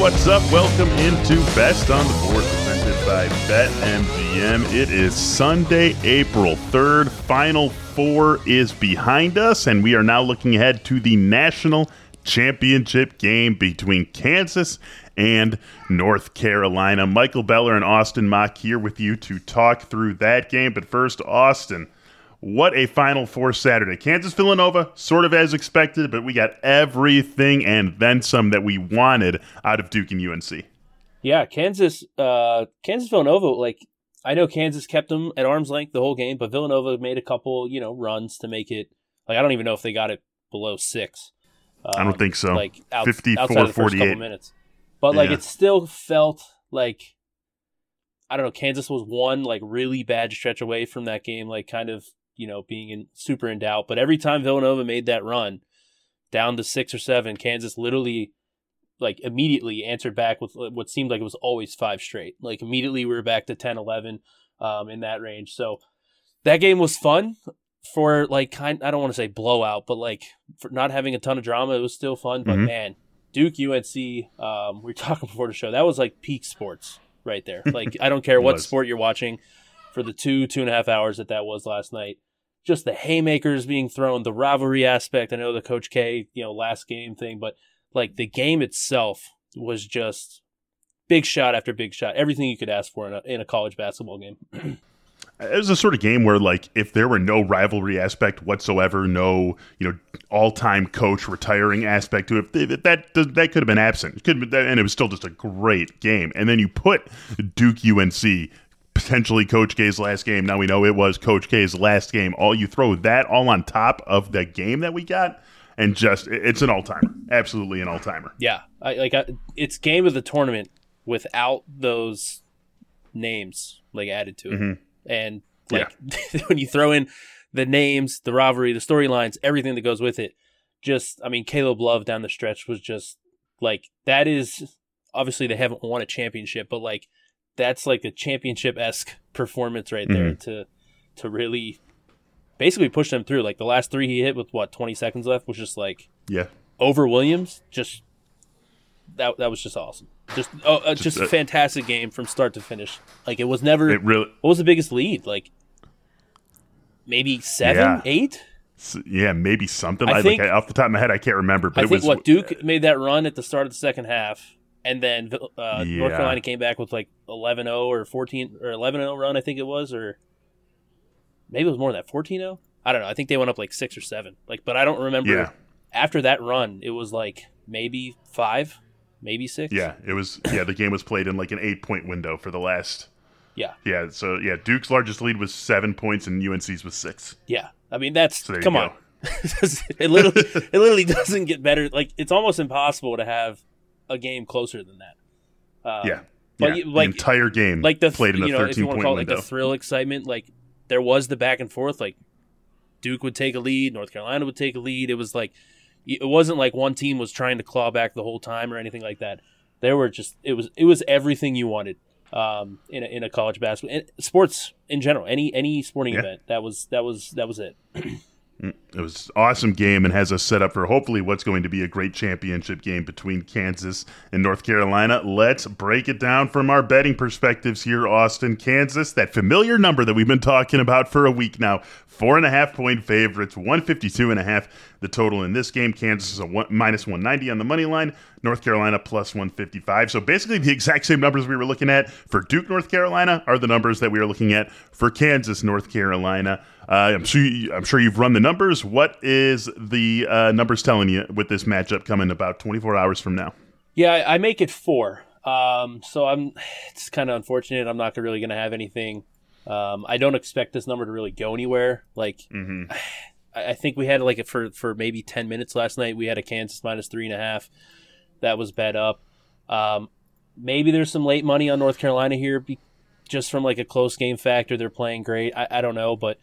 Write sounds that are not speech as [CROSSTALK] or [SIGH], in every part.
What's up? Welcome into Best on the Board presented by BetMGM. It is Sunday, April 3rd. Final four is behind us, and we are now looking ahead to the national championship game between Kansas and North Carolina. Michael Beller and Austin Mock here with you to talk through that game. But first, Austin, what a Final Four Saturday. Kansas Villanova, sort of as expected, but we got everything and then some that we wanted out of Duke and UNC. Yeah, Kansas, uh, Kansas Villanova, like, I know Kansas kept them at arm's length the whole game, but Villanova made a couple, you know, runs to make it. Like, I don't even know if they got it below six. Um, I don't think so. Like, out, 54 outside of the first 48. couple minutes. But, like, Yeah. it still felt like, I don't know, Kansas was one, like, really bad stretch away from that game, like, kind of, you know, being in, super in doubt. But every time Villanova made that run down to six or seven, Kansas literally like immediately answered back with what seemed like it was always five straight. Like immediately we were back to 10, 11 um, in that range. So that game was fun for like kind. I don't want to say blowout, but like for not having a ton of drama, it was still fun. But Mhm. man, Duke UNC, um, we were [LAUGHS] talking before the show. That was like peak sports right there. Like I don't care what was. sport you're watching for the two two and a half hours that that was last night. Just the haymakers being thrown, the rivalry aspect. I know the Coach K, you know, last game thing, but like the game itself was just big shot after big shot. Everything you could ask for in a, in a college basketball game. [CLEARS THROAT] It was a sort of game where, like, if there were no rivalry aspect whatsoever, no, you know, all-time coach retiring aspect to it, that that, that could have been absent. It could have been, and it was still just a great game. And then you put Duke UNC, potentially Coach K's last game. Now we know it was Coach K's last game. All you throw that all on top of the game that we got, and just it's an all-timer, absolutely an all-timer. Yeah, I, like I, it's game of the tournament without those names like added to it, Mhm. and like [LAUGHS] when you throw in the names, the rivalry, the storylines, everything that goes with it. Just, I mean, Caleb Love down the stretch was just like that is obviously they haven't won a championship, but like that's like a championship esque performance right there to to really basically push them through. Like the last three he hit with what twenty seconds left was just like Yeah, over Williams, just that that was just awesome. Just oh, uh, just, Just a fantastic game from start to finish. Like it was never. it really. what was the biggest lead? Like maybe seven, Yeah. eight. Yeah, maybe something. I I, think- like, off the top of my head, I can't remember. But I it think was what Duke made that run at the start of the second half, and then uh, North Carolina came back with like 11-0 or fourteen or 11-0 run. I think it was, or maybe it was more than that 14-0. I don't know. I think they went up like six or seven. Like, but I don't remember. Yeah. After that run, it was like maybe five, maybe six. Yeah, it was. Yeah, the game was played in like an eight-point window for the last. Yeah. Yeah, so yeah, Duke's largest lead was seven points, and UNC's was six. Yeah, I mean that's So come on. [LAUGHS] it literally it literally doesn't get better. Like it's almost impossible to have a game closer than that. Um, yeah, but yeah. like- the entire game like the played in a you know if you thirteen-point want to call it like window. the thrill excitement. Like there was the back and forth. Like Duke would take a lead, North Carolina would take a lead. It was like it wasn't like one team was trying to claw back the whole time or anything like that. There were just it was it was everything you wanted um, in a, in a college basketball and sports in general. Any any sporting Yeah. event that was that was that was it. It was awesome game and has us set up for hopefully what's going to be a great championship game between Kansas and North Carolina. Let's break it down from our betting perspectives here, Austin, Kansas. That familiar number that we've been talking about for a week now. Four and a half point favorites, 152 and a half the total in this game. Kansas is a one, minus 190 on the money line. North Carolina plus 155. So basically, the exact same numbers we were looking at for Duke, North Carolina, are the numbers that we are looking at for Kansas, North Carolina. Uh, I'm sure you, I'm sure you've run the numbers. What is the uh, numbers telling you with this matchup coming about 24 hours from now? Yeah, I, I make it four. Um, so I'm. It's kind of unfortunate. I'm not really going to have anything. Um, I don't expect this number to really go anywhere. Like hmm I, I think we had like it for for maybe ten minutes last night. We had a Kansas minus three and a half. That was bet up. Um, maybe there's some late money on North Carolina here, be, just from like a close game factor. They're playing great. I, I don't know, but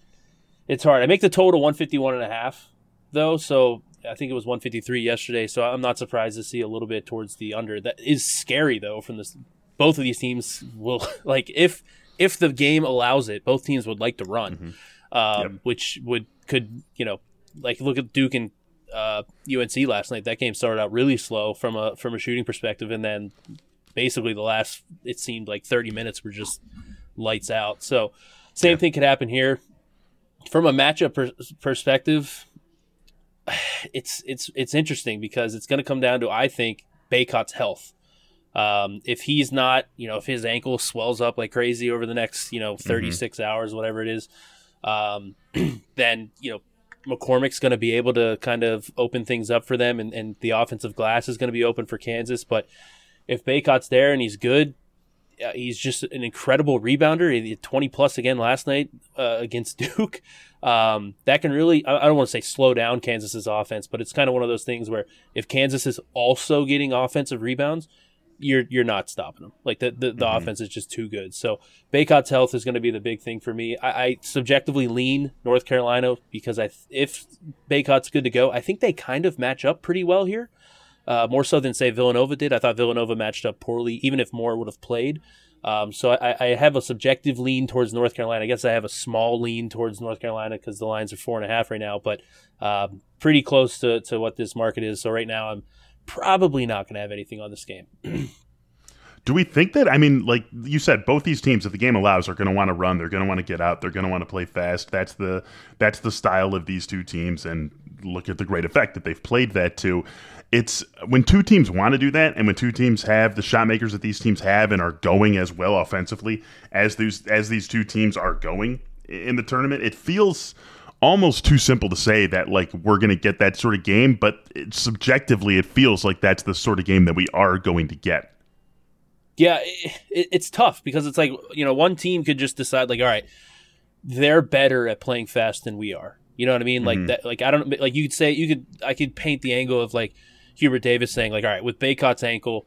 it's hard. I make the total 151 and a half though, so I think it was 153 yesterday. So I'm not surprised to see a little bit towards the under. That is scary though. From this, both of these teams will [LAUGHS] like if if the game allows it, both teams would like to run, um, Yep. which would could you know like look at Duke and uh, UNC last night. That game started out really slow from a from a shooting perspective, and then basically the last it seemed like 30 minutes were just lights out. So same yeah. thing could happen here. From a matchup per- perspective, [SIGHS] it's it's it's interesting because it's going to come down to I think Bacot's health. Um, if he's not, you know, if his ankle swells up like crazy over the next, you know, mm-hmm. 36 mm-hmm. hours, whatever it is, um, [CLEARS THROAT] then, you know, McCormick's going to be able to kind of open things up for them and, and the offensive glass is going to be open for Kansas. But if Bacot's there and he's good, uh, he's just an incredible rebounder. He had 20 plus again last night uh, against [LAUGHS] Duke. Um, that can really, I, I don't want to say slow down Kansas's offense, but it's kind of one of those things where if Kansas is also getting offensive rebounds, you're you're not stopping them. Like the the, the mm-hmm. offense is just too good. So Bacot's health is going to be the big thing for me. I, I, subjectively lean North Carolina because I if Bacot's good to go, I think they kind of match up pretty well here. Uh, more so than say Villanova did. I thought Villanova matched up poorly, even if Moore would have played. Um, so I, I, have a subjective lean towards North Carolina. I guess I have a small lean towards North Carolina because the lines are four and a half right now, but um, pretty close to, to what this market is. So right now I'm probably not going to have anything on this game. [CLEARS THROAT] Do we think that? I mean, like you said, both these teams, if the game allows, are going to want to run. They're going to want to get out. They're going to want to play fast. That's the that's the style of these two teams. And look at the great effect that they've played that to. It's when two teams want to do that, and when two teams have the shot makers that these teams have and are going as well offensively as these as these two teams are going in the tournament. It feels almost too simple to say that like we're going to get that sort of game, but it, subjectively, it feels like that's the sort of game that we are going to get. Yeah, it, it's tough because it's like you know one team could just decide like, all right, they're better at playing fast than we are. You know what I mean? Like mm-hmm. that. Like I don't like you could say you could I could paint the angle of like Hubert Davis saying like, all right, with Bacot's ankle,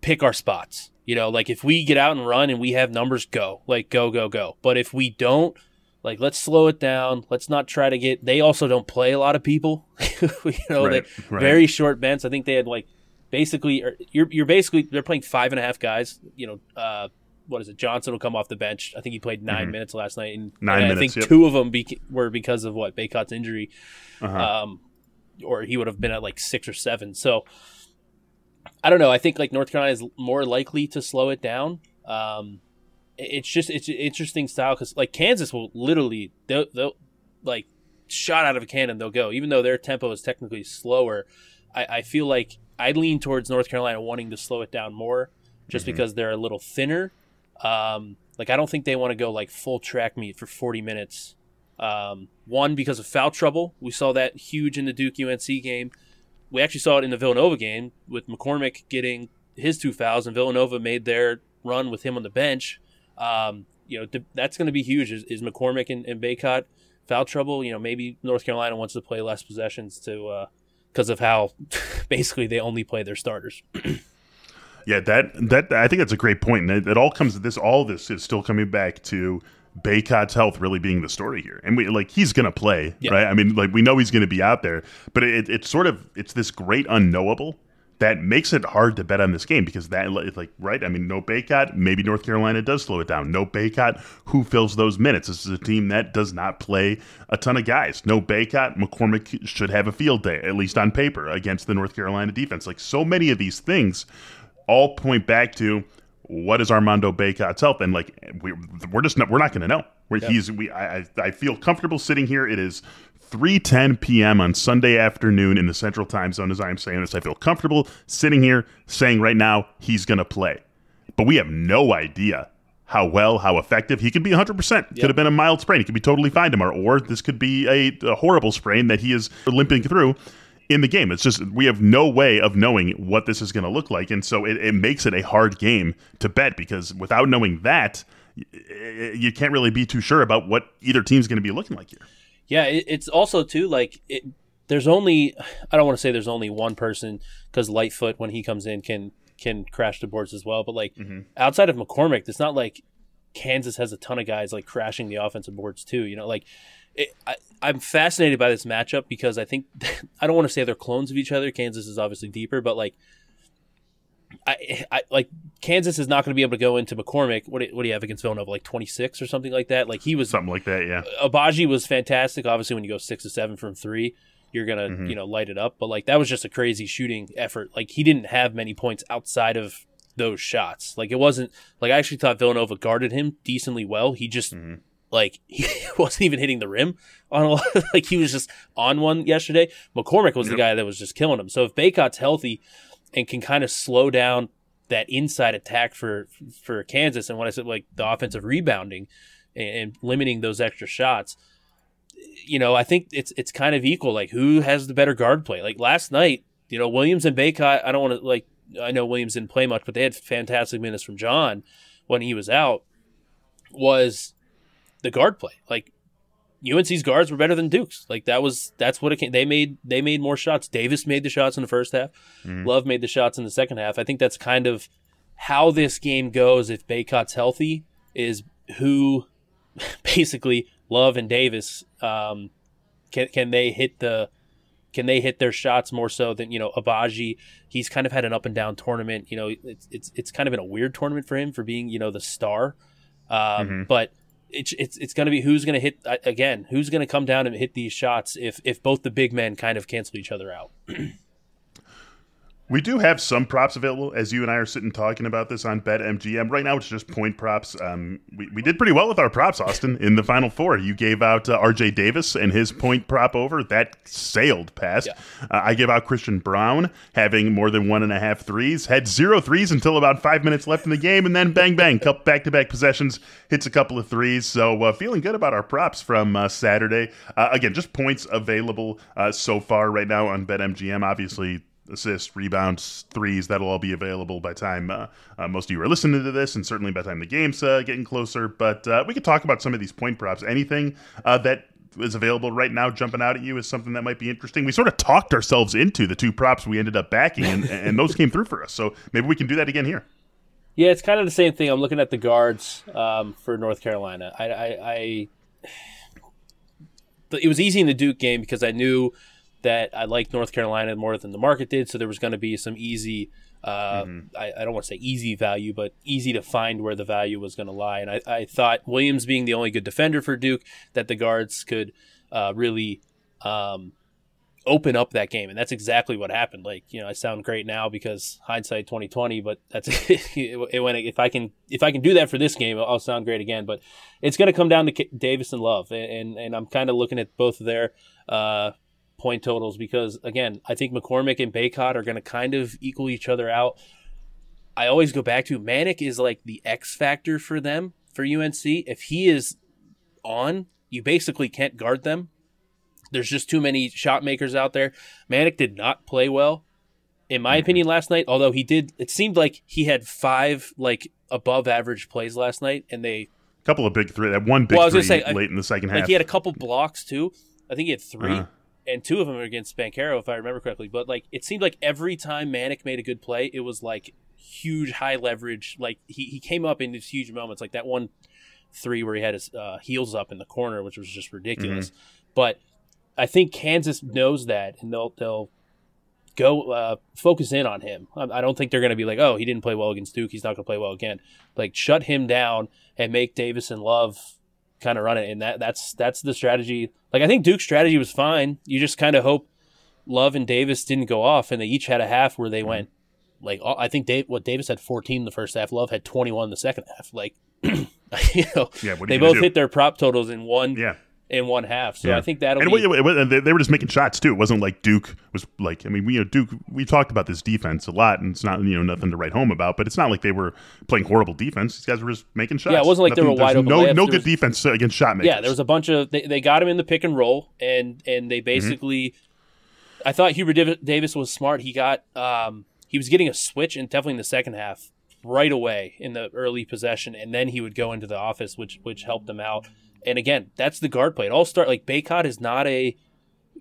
pick our spots. You know, like if we get out and run and we have numbers, go like go go go. But if we don't, like let's slow it down let's not try to get they also don't play a lot of people [LAUGHS] you know right, they right. very short bench i think they had like basically you're, you're basically they're playing five and a half guys you know uh, what is it johnson will come off the bench i think he played 9 mm-hmm. minutes last night and, nine and minutes, i think yep. two of them be- were because of what Bacot's injury uh-huh. um, or he would have been at like six or seven so i don't know i think like north carolina is more likely to slow it down um, it's just it's an interesting style because like Kansas will literally they'll, they'll like shot out of a cannon they'll go even though their tempo is technically slower. I, I feel like I lean towards North Carolina wanting to slow it down more just mm-hmm. because they're a little thinner. Um, like I don't think they want to go like full track meet for 40 minutes. Um, one because of foul trouble. We saw that huge in the Duke UNC game. We actually saw it in the Villanova game with McCormick getting his two fouls, and Villanova made their run with him on the bench. Um, you know, that's going to be huge. Is, is McCormick and, and Bacot foul trouble? You know, maybe North Carolina wants to play less possessions to because uh, of how [LAUGHS] basically they only play their starters. [CLEARS THROAT] yeah, that that I think that's a great point. And it, it all comes to this. All this is still coming back to Bacot's health really being the story here. And we like he's gonna play, yeah. right? I mean, like we know he's gonna be out there, but it, it's sort of it's this great unknowable that makes it hard to bet on this game because that like right i mean no Bacot maybe north carolina does slow it down no Bacot who fills those minutes this is a team that does not play a ton of guys no Bacot McCormick should have a field day at least on paper against the north carolina defense like so many of these things all point back to what is armando Bacot's health and like we, we're just not we're not going to know where he's we I, I feel comfortable sitting here it is 3:10 p.m. on Sunday afternoon in the Central Time Zone. As I am saying this, I feel comfortable sitting here saying right now he's going to play, but we have no idea how well, how effective he could be. 100 percent could have been a mild sprain. He could be totally fine tomorrow, or this could be a, a horrible sprain that he is limping through in the game. It's just we have no way of knowing what this is going to look like, and so it, it makes it a hard game to bet because without knowing that, you can't really be too sure about what either team's going to be looking like here. Yeah, it's also too like it, there's only I don't want to say there's only one person because Lightfoot when he comes in can can crash the boards as well. But like mm-hmm. outside of McCormick, it's not like Kansas has a ton of guys like crashing the offensive boards too. You know, like it, I, I'm fascinated by this matchup because I think [LAUGHS] I don't want to say they're clones of each other. Kansas is obviously deeper, but like I, I like Kansas is not going to be able to go into McCormick. What do, what do you have against Villanova? Like twenty six or something like that. Like he was something like that. Yeah. Agbaji was fantastic. Obviously, when you go six to seven from three, you're gonna mm-hmm. you know light it up. But like that was just a crazy shooting effort. Like he didn't have many points outside of those shots. Like it wasn't like I actually thought Villanova guarded him decently well. He just mm-hmm. Like [LAUGHS] he wasn't even hitting the rim on a like he was just on one yesterday. McCormick was yep. the guy that was just killing him. So if Bacot's healthy and can kind of slow down that inside attack for for Kansas and when I said like the offensive rebounding and, and limiting those extra shots, you know, I think it's it's kind of equal. Like who has the better guard play? Like last night, you know, Williams and Bacot. I don't want to like. I know Williams didn't play much, but they had fantastic minutes from John when he was out. Was the guard play like UNC's guards were better than Duke's. Like that was that's what it came. They made they made more shots. Davis made the shots in the first half. Mm-hmm. Love made the shots in the second half. I think that's kind of how this game goes if Bacot's healthy. Is who [LAUGHS] basically Love and Davis um, can can they hit the can they hit their shots more so than you know Agbaji? He's kind of had an up and down tournament. You know, it's it's it's kind of been a weird tournament for him for being you know the star, um, mm-hmm. but. It's, it's, it's going to be who's going to hit uh, again who's going to come down and hit these shots if if both the big men kind of cancel each other out [CLEARS THROAT] We do have some props available as you and I are sitting talking about this on BetMGM. Right now, it's just point props. Um, we, we did pretty well with our props, Austin, in the final four. You gave out uh, RJ Davis and his point prop over. That sailed past. Yeah. Uh, I gave out Christian Braun having more than one and a half threes. Had zero threes until about five minutes left in the game, and then bang, bang, back to back possessions, hits a couple of threes. So uh, feeling good about our props from uh, Saturday. Uh, again, just points available uh, so far right now on BetMGM. Obviously, assists, rebounds, threes. That'll all be available by time uh, uh, most of you are listening to this, and certainly by time the game's uh, getting closer. But uh, we could talk about some of these point props. Anything uh, that is available right now, jumping out at you, is something that might be interesting. We sort of talked ourselves into the two props we ended up backing, and, and those came through for us. So maybe we can do that again here. Yeah, it's kind of the same thing. I'm looking at the guards um, for North Carolina. I, I, I [SIGHS] it was easy in the Duke game because I knew that I liked North Carolina more than the market did. So there was going to be some easy, uh, mm-hmm. I, I, don't want to say easy value, but easy to find where the value was going to lie. And I, I, thought Williams being the only good defender for Duke, that the guards could uh, really um, open up that game. And that's exactly what happened. Like, you know, I sound great now because hindsight 2020, but that's it, [LAUGHS] it went, if I can, if I can do that for this game, I'll sound great again, but it's going to come down to Davis and Love. And, and, and I'm kind of looking at both of their, uh, point totals because again, I think McCormick and Bacot are going to kind of equal each other out. I always go back to Manek is like the X factor for them for UNC. If he is on, you basically can't guard them. There's just too many shot makers out there. Manek did not play well, in my mm-hmm. opinion, last night. Although he did, it seemed like he had five like above average plays last night, and they a couple of big three. That one big well, I was three say, late in the second like half. He had a couple blocks too. I think he had 3 uh-huh and two of them are against Banchero, if I remember correctly. But like, it seemed like every time Manek made a good play, it was like huge high leverage. Like he, he came up in these huge moments, like that one three where he had his uh, heels up in the corner, which was just ridiculous. Mm-hmm. But I think Kansas knows that, and they'll they'll go uh, focus in on him. I don't think they're going to be like, oh, he didn't play well against Duke, he's not going to play well again. Like shut him down and make Davis and Love kind of run it, and that that's that's the strategy. Like I think Duke's strategy was fine. You just kind of hope Love and Davis didn't go off, and they each had a half where they mm-hmm. went like I think Dave, what Davis had 14 in the first half, Love had 21 in the second half. Like [CLEARS THROAT] you know, yeah, they both do? hit their prop totals in one yeah in one half. So yeah. I think that'll and be. It, it, they were just making shots too. It wasn't like Duke was like. I mean, we you know Duke. We talked about this defense a lot, and it's not you know nothing to write home about. But it's not like they were playing horrible defense. These guys were just making shots. Yeah, it wasn't like nothing, they were wide open. No, no good was, defense against shot makers. Yeah, there was a bunch of. They, they got him in the pick and roll, and and they mm-hmm. basically. Mm-hmm. I thought Hubert Davis was smart. He got. um He was getting a switch, and definitely in the second half, right away in the early possession, and then he would go into the office, which which helped him out. And again, that's the guard play. It all start like Bacot is not a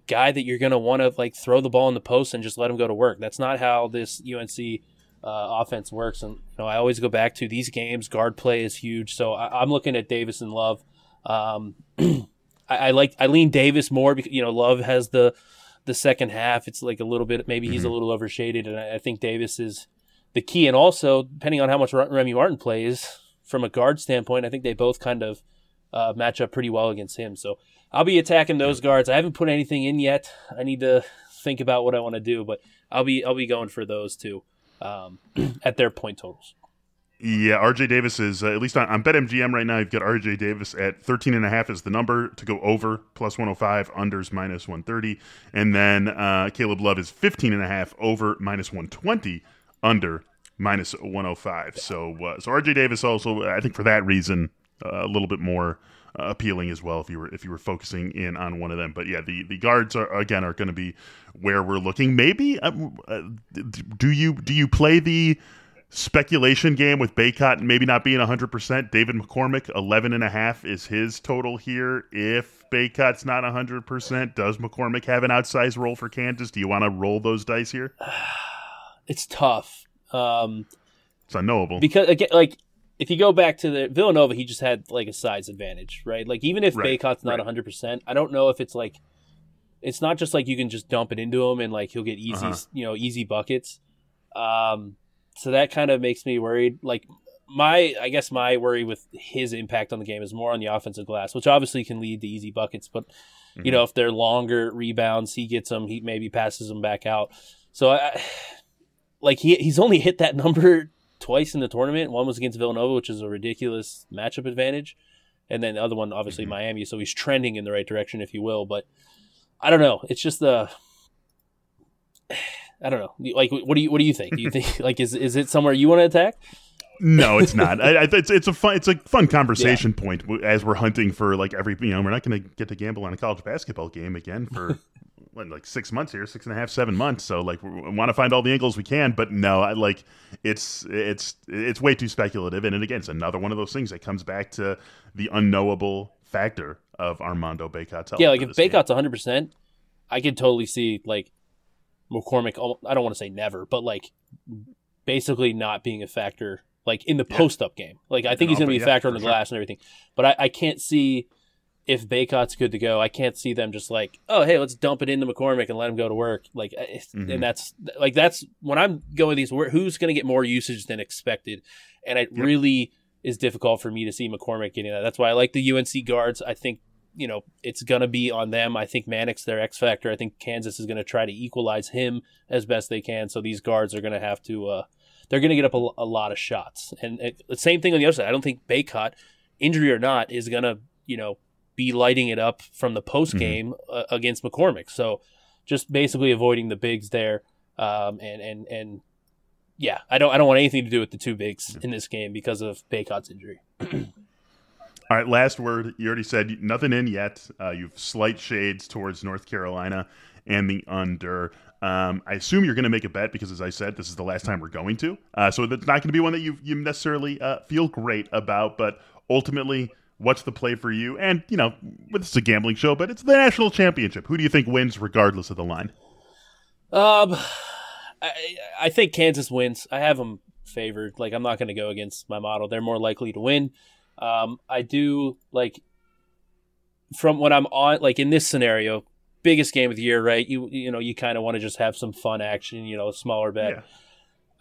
guy that you're going to want to like throw the ball in the post and just let him go to work. That's not how this UNC uh, offense works. And you know, I always go back to these games. Guard play is huge. So I, am looking at Davis and Love. Um, [CLEARS THROAT] I, I, like I lean Davis more because you know Love has the the second half. It's like a little bit maybe he's mm-hmm. a little overshaded, and I, I, think Davis is the key. And also depending on how much Remy Martin plays from a guard standpoint, I think they both kind of uh, match up pretty well against him. So I'll be attacking those guards. I haven't put anything in yet. I need to think about what I want to do, but I'll be I'll be going for those two um, [CLEARS THROAT] at their point totals. Yeah, RJ Davis is uh, at least on, on BetMGM right now. You've got RJ Davis at 13 and a half is the number to go over plus 105, unders minus 130, and then uh, Caleb Love is 15 and a half over minus 120, under minus 105. So uh, so RJ Davis also I think for that reason a little bit more uh, appealing as well if you were if you were focusing in on one of them. But yeah, the the guards are again are going to be where we're looking. Maybe um, uh, do you do you play the speculation game with Bacot maybe not being 100%. David McCormick, 11 and a half is his total here. If Bacot's not 100%, does McCormick have an outsized role for Kansas? Do you want to roll those dice here? [SIGHS] It's tough. Um, it's unknowable. Because, again, like, if you go back to the Villanova, he just had like a size advantage, right? Like, even if right. Bacot's not right. 100%, I don't know if it's like, it's not just like you can just dump it into him and like he'll get easy, uh-huh. you know, easy buckets. Um, so that kind of makes me worried. Like my, I guess my worry with his impact on the game is more on the offensive glass, which obviously can lead to easy buckets. But mm-hmm. you know, if they're longer rebounds, he gets them. He maybe passes them back out. So I, [SIGHS] like he he's only hit that [LAUGHS] number twice in the tournament. One was against Villanova, which is a ridiculous matchup advantage, and then the other one, obviously mm-hmm. Miami. So he's trending in the right direction, if you will. But I don't know. It's just the [SIGHS] I don't know. Like, what do you what do you think? Do you [LAUGHS] think like is is it somewhere you want to attack? no, it's not. I, I, it's it's a fun it's a fun conversation yeah. point as we're hunting for like every you know we're not going to get to gamble on a college basketball game again for [LAUGHS] what, like six months here, six and a half, seven months. So like we want to find all the angles we can, but no, I like it's it's it's way too speculative, and, and again, it's another one of those things that comes back to the unknowable factor of Armando Bacot's Yeah, like if Bacot's one hundred percent, I could totally see like McCormick. I don't want to say never, but like basically not being a factor like in the yeah. post up game. Like I think he's going to be a factor on the glass sure. and everything, but I, I, can't see if Bacot's good to go. I can't see them just like, oh hey, let's dump it into McCormick and let him go to work. Like, mm-hmm. and that's like that's when I'm going these. Who's going to get more usage than expected? And it yep. really is difficult for me to see McCormick getting that. That's why I like the UNC guards. I think you know, it's going to be on them. I think Manek's their X factor. I think Kansas is going to try to equalize him as best they can. So these guards are going to have to, uh, they're going to get up a, a, lot of shots. And the same thing on the other side. I don't think Bacot, injury or not, is going to, you know, be lighting it up from the post game mm-hmm. uh, against McCormick. So just basically avoiding the bigs there. Um, and, and, and, yeah, I don't. I don't want anything to do with the two bigs in this game because of Bacot's injury. [CLEARS THROAT] All right, last word. You already said nothing in yet. Uh, you've slight shades towards North Carolina and the under. Um, I assume you're going to make a bet because, as I said, this is the last time we're going to. Uh, so it's not going to be one that you you necessarily uh, feel great about. But ultimately, what's the play for you? And you know, this is a gambling show, but it's the national championship. Who do you think wins, regardless of the line? Um, I, I think Kansas wins. I have them favored. Like I'm not going to go against my model. They're more likely to win. Um, I do like from when I'm on like in this scenario, biggest game of the year, right? You you know you kind of want to just have some fun action, you know, a smaller bet. Yeah.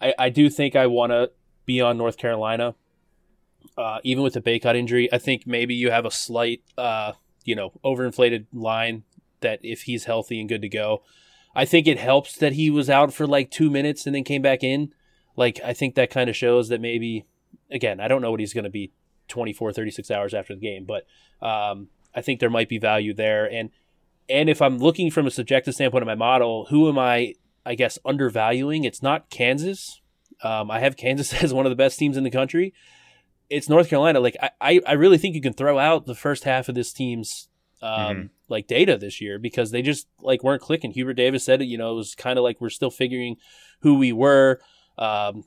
I I do think I want to be on North Carolina, uh, even with the Bacot injury. I think maybe you have a slight, uh, you know, overinflated line that if he's healthy and good to go. I think it helps that he was out for like two minutes and then came back in. Like I think that kind of shows that maybe again, I don't know what he's going to be 24, 36 hours after the game. But um, I think there might be value there. And and if I'm looking from a subjective standpoint of my model, who am I, I guess, undervaluing? It's not Kansas. Um, I have Kansas [LAUGHS] as one of the best teams in the country. It's North Carolina. Like I, I really think you can throw out the first half of this team's um, mm-hmm. like data this year because they just like weren't clicking. Hubert Davis said it. You know, it was kind of like we're still figuring who we were. Um,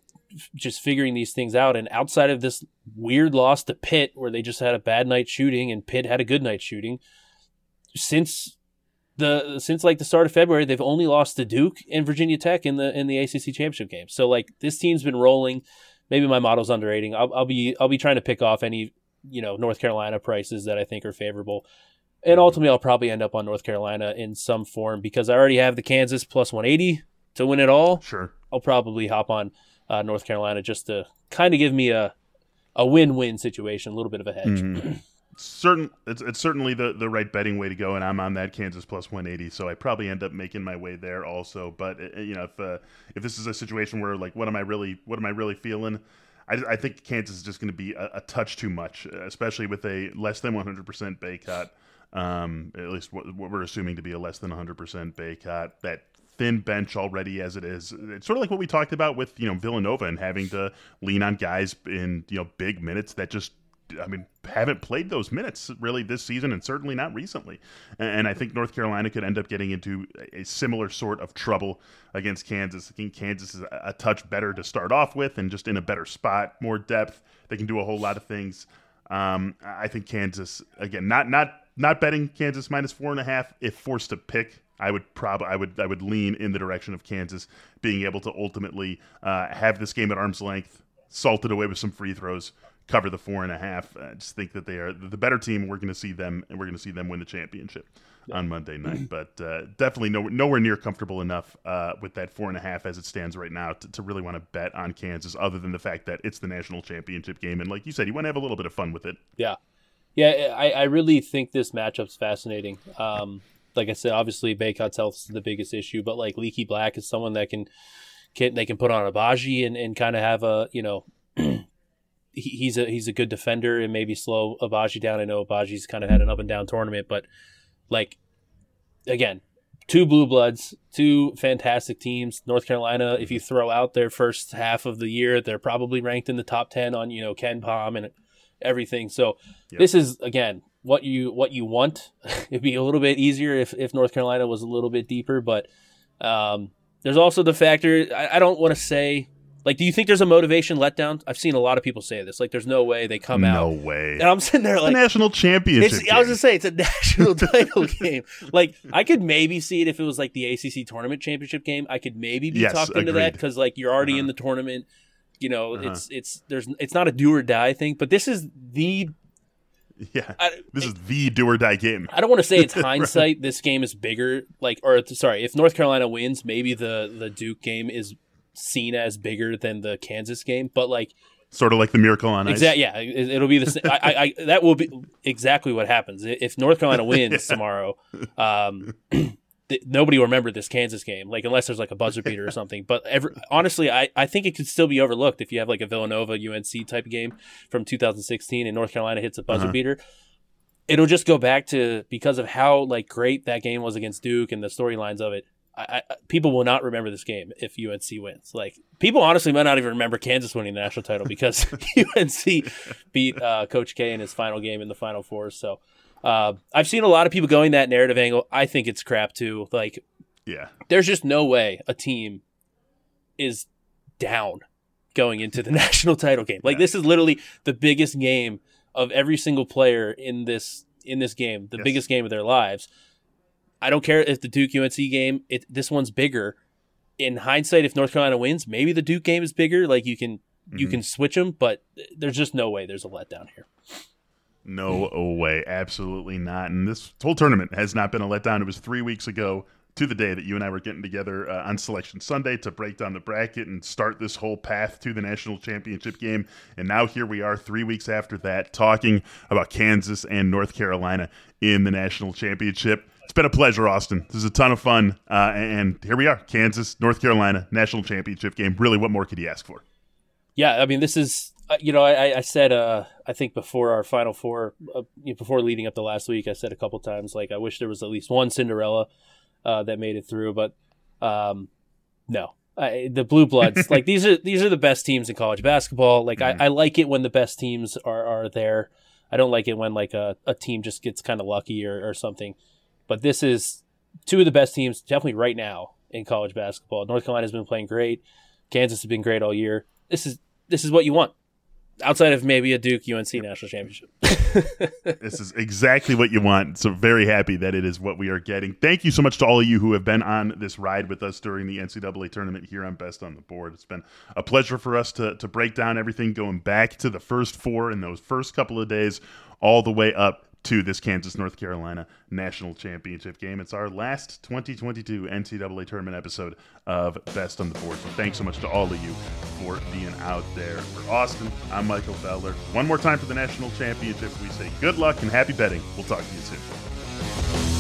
just figuring these things out. And outside of this weird loss to Pitt, where they just had a bad night shooting and Pitt had a good night shooting, since the since like the start of February, they've only lost to Duke and Virginia Tech in the in the ACC championship game. So like this team's been rolling. Maybe my model's underrating. I'll, I'll be I'll be trying to pick off any you know North Carolina prices that I think are favorable. And ultimately, I'll probably end up on North Carolina in some form because I already have the Kansas plus 180 to win it all. Sure. I'll probably hop on uh, North Carolina just to kind of give me a a win win situation, a little bit of a hedge. Mm-hmm. Certain it's, it's certainly the the right betting way to go and i'm on that kansas plus 180 so i probably end up making my way there also but uh, you know if uh, if this is a situation where like what am i really what am i really feeling i, I think kansas is just going to be a, a, touch too much especially with a less than 100% Bacot um, at least what, what, we're assuming to be a less than 100% Bacot that thin bench already as it is. It's sort of like what we talked about with you know Villanova and having to lean on guys in you know big minutes that just I mean, haven't played those minutes really this season and certainly not recently. And I think North Carolina could end up getting into a similar sort of trouble against Kansas. I think Kansas is a touch better to start off with and just in a better spot, more depth. They can do a whole lot of things. Um, I think Kansas again, not not not betting Kansas minus four and a half. If forced to pick, I would probably I would I would lean in the direction of Kansas being able to ultimately uh, have this game at arm's length, salted away with some free throws, cover the four and a half. I just think that they are the better team. We're going to see them, and we're going to see them win the championship yeah. on Monday night. [CLEARS THROAT] But uh, definitely no, nowhere near comfortable enough uh, with that four and a half as it stands right now to, to really want to bet on Kansas. Other than the fact that it's the national championship game, and like you said, you want to have a little bit of fun with it. Yeah, yeah. I, I really think this matchup's fascinating. Um, like I said, obviously Bacot's health is the biggest issue, but like Leaky Black is someone that can. Can, they can put on Agbaji and, and kind of have a you know [CLEARS THROAT] he's a he's a good defender and maybe slow Agbaji down. I know Agbaji's kind of had an up and down tournament, but like again, two blue bloods, two fantastic teams. North Carolina, if you throw out their first half of the year, they're probably ranked in the top ten on you know KenPom and everything. So yep. this is again what you what you want. [LAUGHS] It'd be a little bit easier if if North Carolina was a little bit deeper, but um, there's also the factor. I, I don't want to say like, do you think there's a motivation letdown? I've seen a lot of people say this. Like, there's no way they come no out. No way. And I'm sitting there like a national championship. I was gonna say it's a [LAUGHS] national title game. Like, I could maybe see it if it was like the ACC tournament championship game. I could maybe be yes, talked agreed. into that because like you're already uh-huh. in the tournament. You know, uh-huh. it's it's there's it's not a do or die thing, but this is the yeah, I, this is the do or die game. I don't want to say it's [LAUGHS] hindsight. right. This game is bigger. Like, or sorry, if North Carolina wins, maybe the the Duke game is seen as bigger than the Kansas game, but like sort of like the miracle on ice. Exactly. Yeah, it, will be the same. I, I, that will be exactly what happens if North Carolina [LAUGHS] wins tomorrow. Um, [CLEARS THROAT] th- nobody will remember this Kansas game, like unless there's like a buzzer beater or something. But every, honestly, I, I think it could still be overlooked if you have like a Villanova UNC type game from 2016 and North Carolina hits a buzzer uh-huh. beater. It'll just go back to because of how like great that game was against Duke and the storylines of it. I, I, people will not remember this game if UNC wins. Like people honestly might not even remember Kansas winning the national title because [LAUGHS] [LAUGHS] UNC beat uh, Coach K in his final game in the Final Four. So uh, I've seen a lot of people going that narrative angle. I think it's crap too. Like, yeah, there's just no way a team is down going into the [LAUGHS] national title game. Like yeah. this is literally the biggest game of every single player in this in this game, the yes. biggest game of their lives. I don't care if the Duke UNC game, it, this one's bigger. In hindsight, if North Carolina wins, maybe the Duke game is bigger. Like you can mm-hmm. you can switch them, but there's just no way there's a letdown here. No way, absolutely not. And this whole tournament has not been a letdown. It was three weeks ago to the day that you and I were getting together uh, on Selection Sunday to break down the bracket and start this whole path to the national championship game. And now here we are, three weeks after that, talking about Kansas and North Carolina in the national championship. It's been a pleasure, Austin. This is a ton of fun. Uh, and here we are Kansas, North Carolina, national championship game. Really, what more could you ask for? Yeah, I mean, this is, uh, you know, I, I said, uh, I think before our Final Four, uh, before leading up to last week, I said a couple times, like, I wish there was at least one Cinderella uh, that made it through. But um, no, I, the blue bloods [LAUGHS] like these are these are the best teams in college basketball like mm-hmm. I, I, like it when the best teams are, are there i don't like it when like a, a team just gets kind of lucky or, or something but this is two of the best teams, definitely right now in college basketball. North Carolina has been playing great. Kansas has been great all year. This is this is what you want. Outside of maybe a Duke UNC national championship. [LAUGHS] this is exactly what you want. So very happy that it is what we are getting. Thank you so much to all of you who have been on this ride with us during the NCAA tournament here on Best on the Board. It's been a pleasure for us to to break down everything going back to the first four in those first couple of days all the way up to this Kansas North Carolina national championship game. It's our last 2022 NCAA tournament episode of Best on the Board. So thanks so much to all of you for being out there. For Austin, I'm Michael Beller. One more time for the national championship, we say good luck and happy betting. We'll talk to you soon.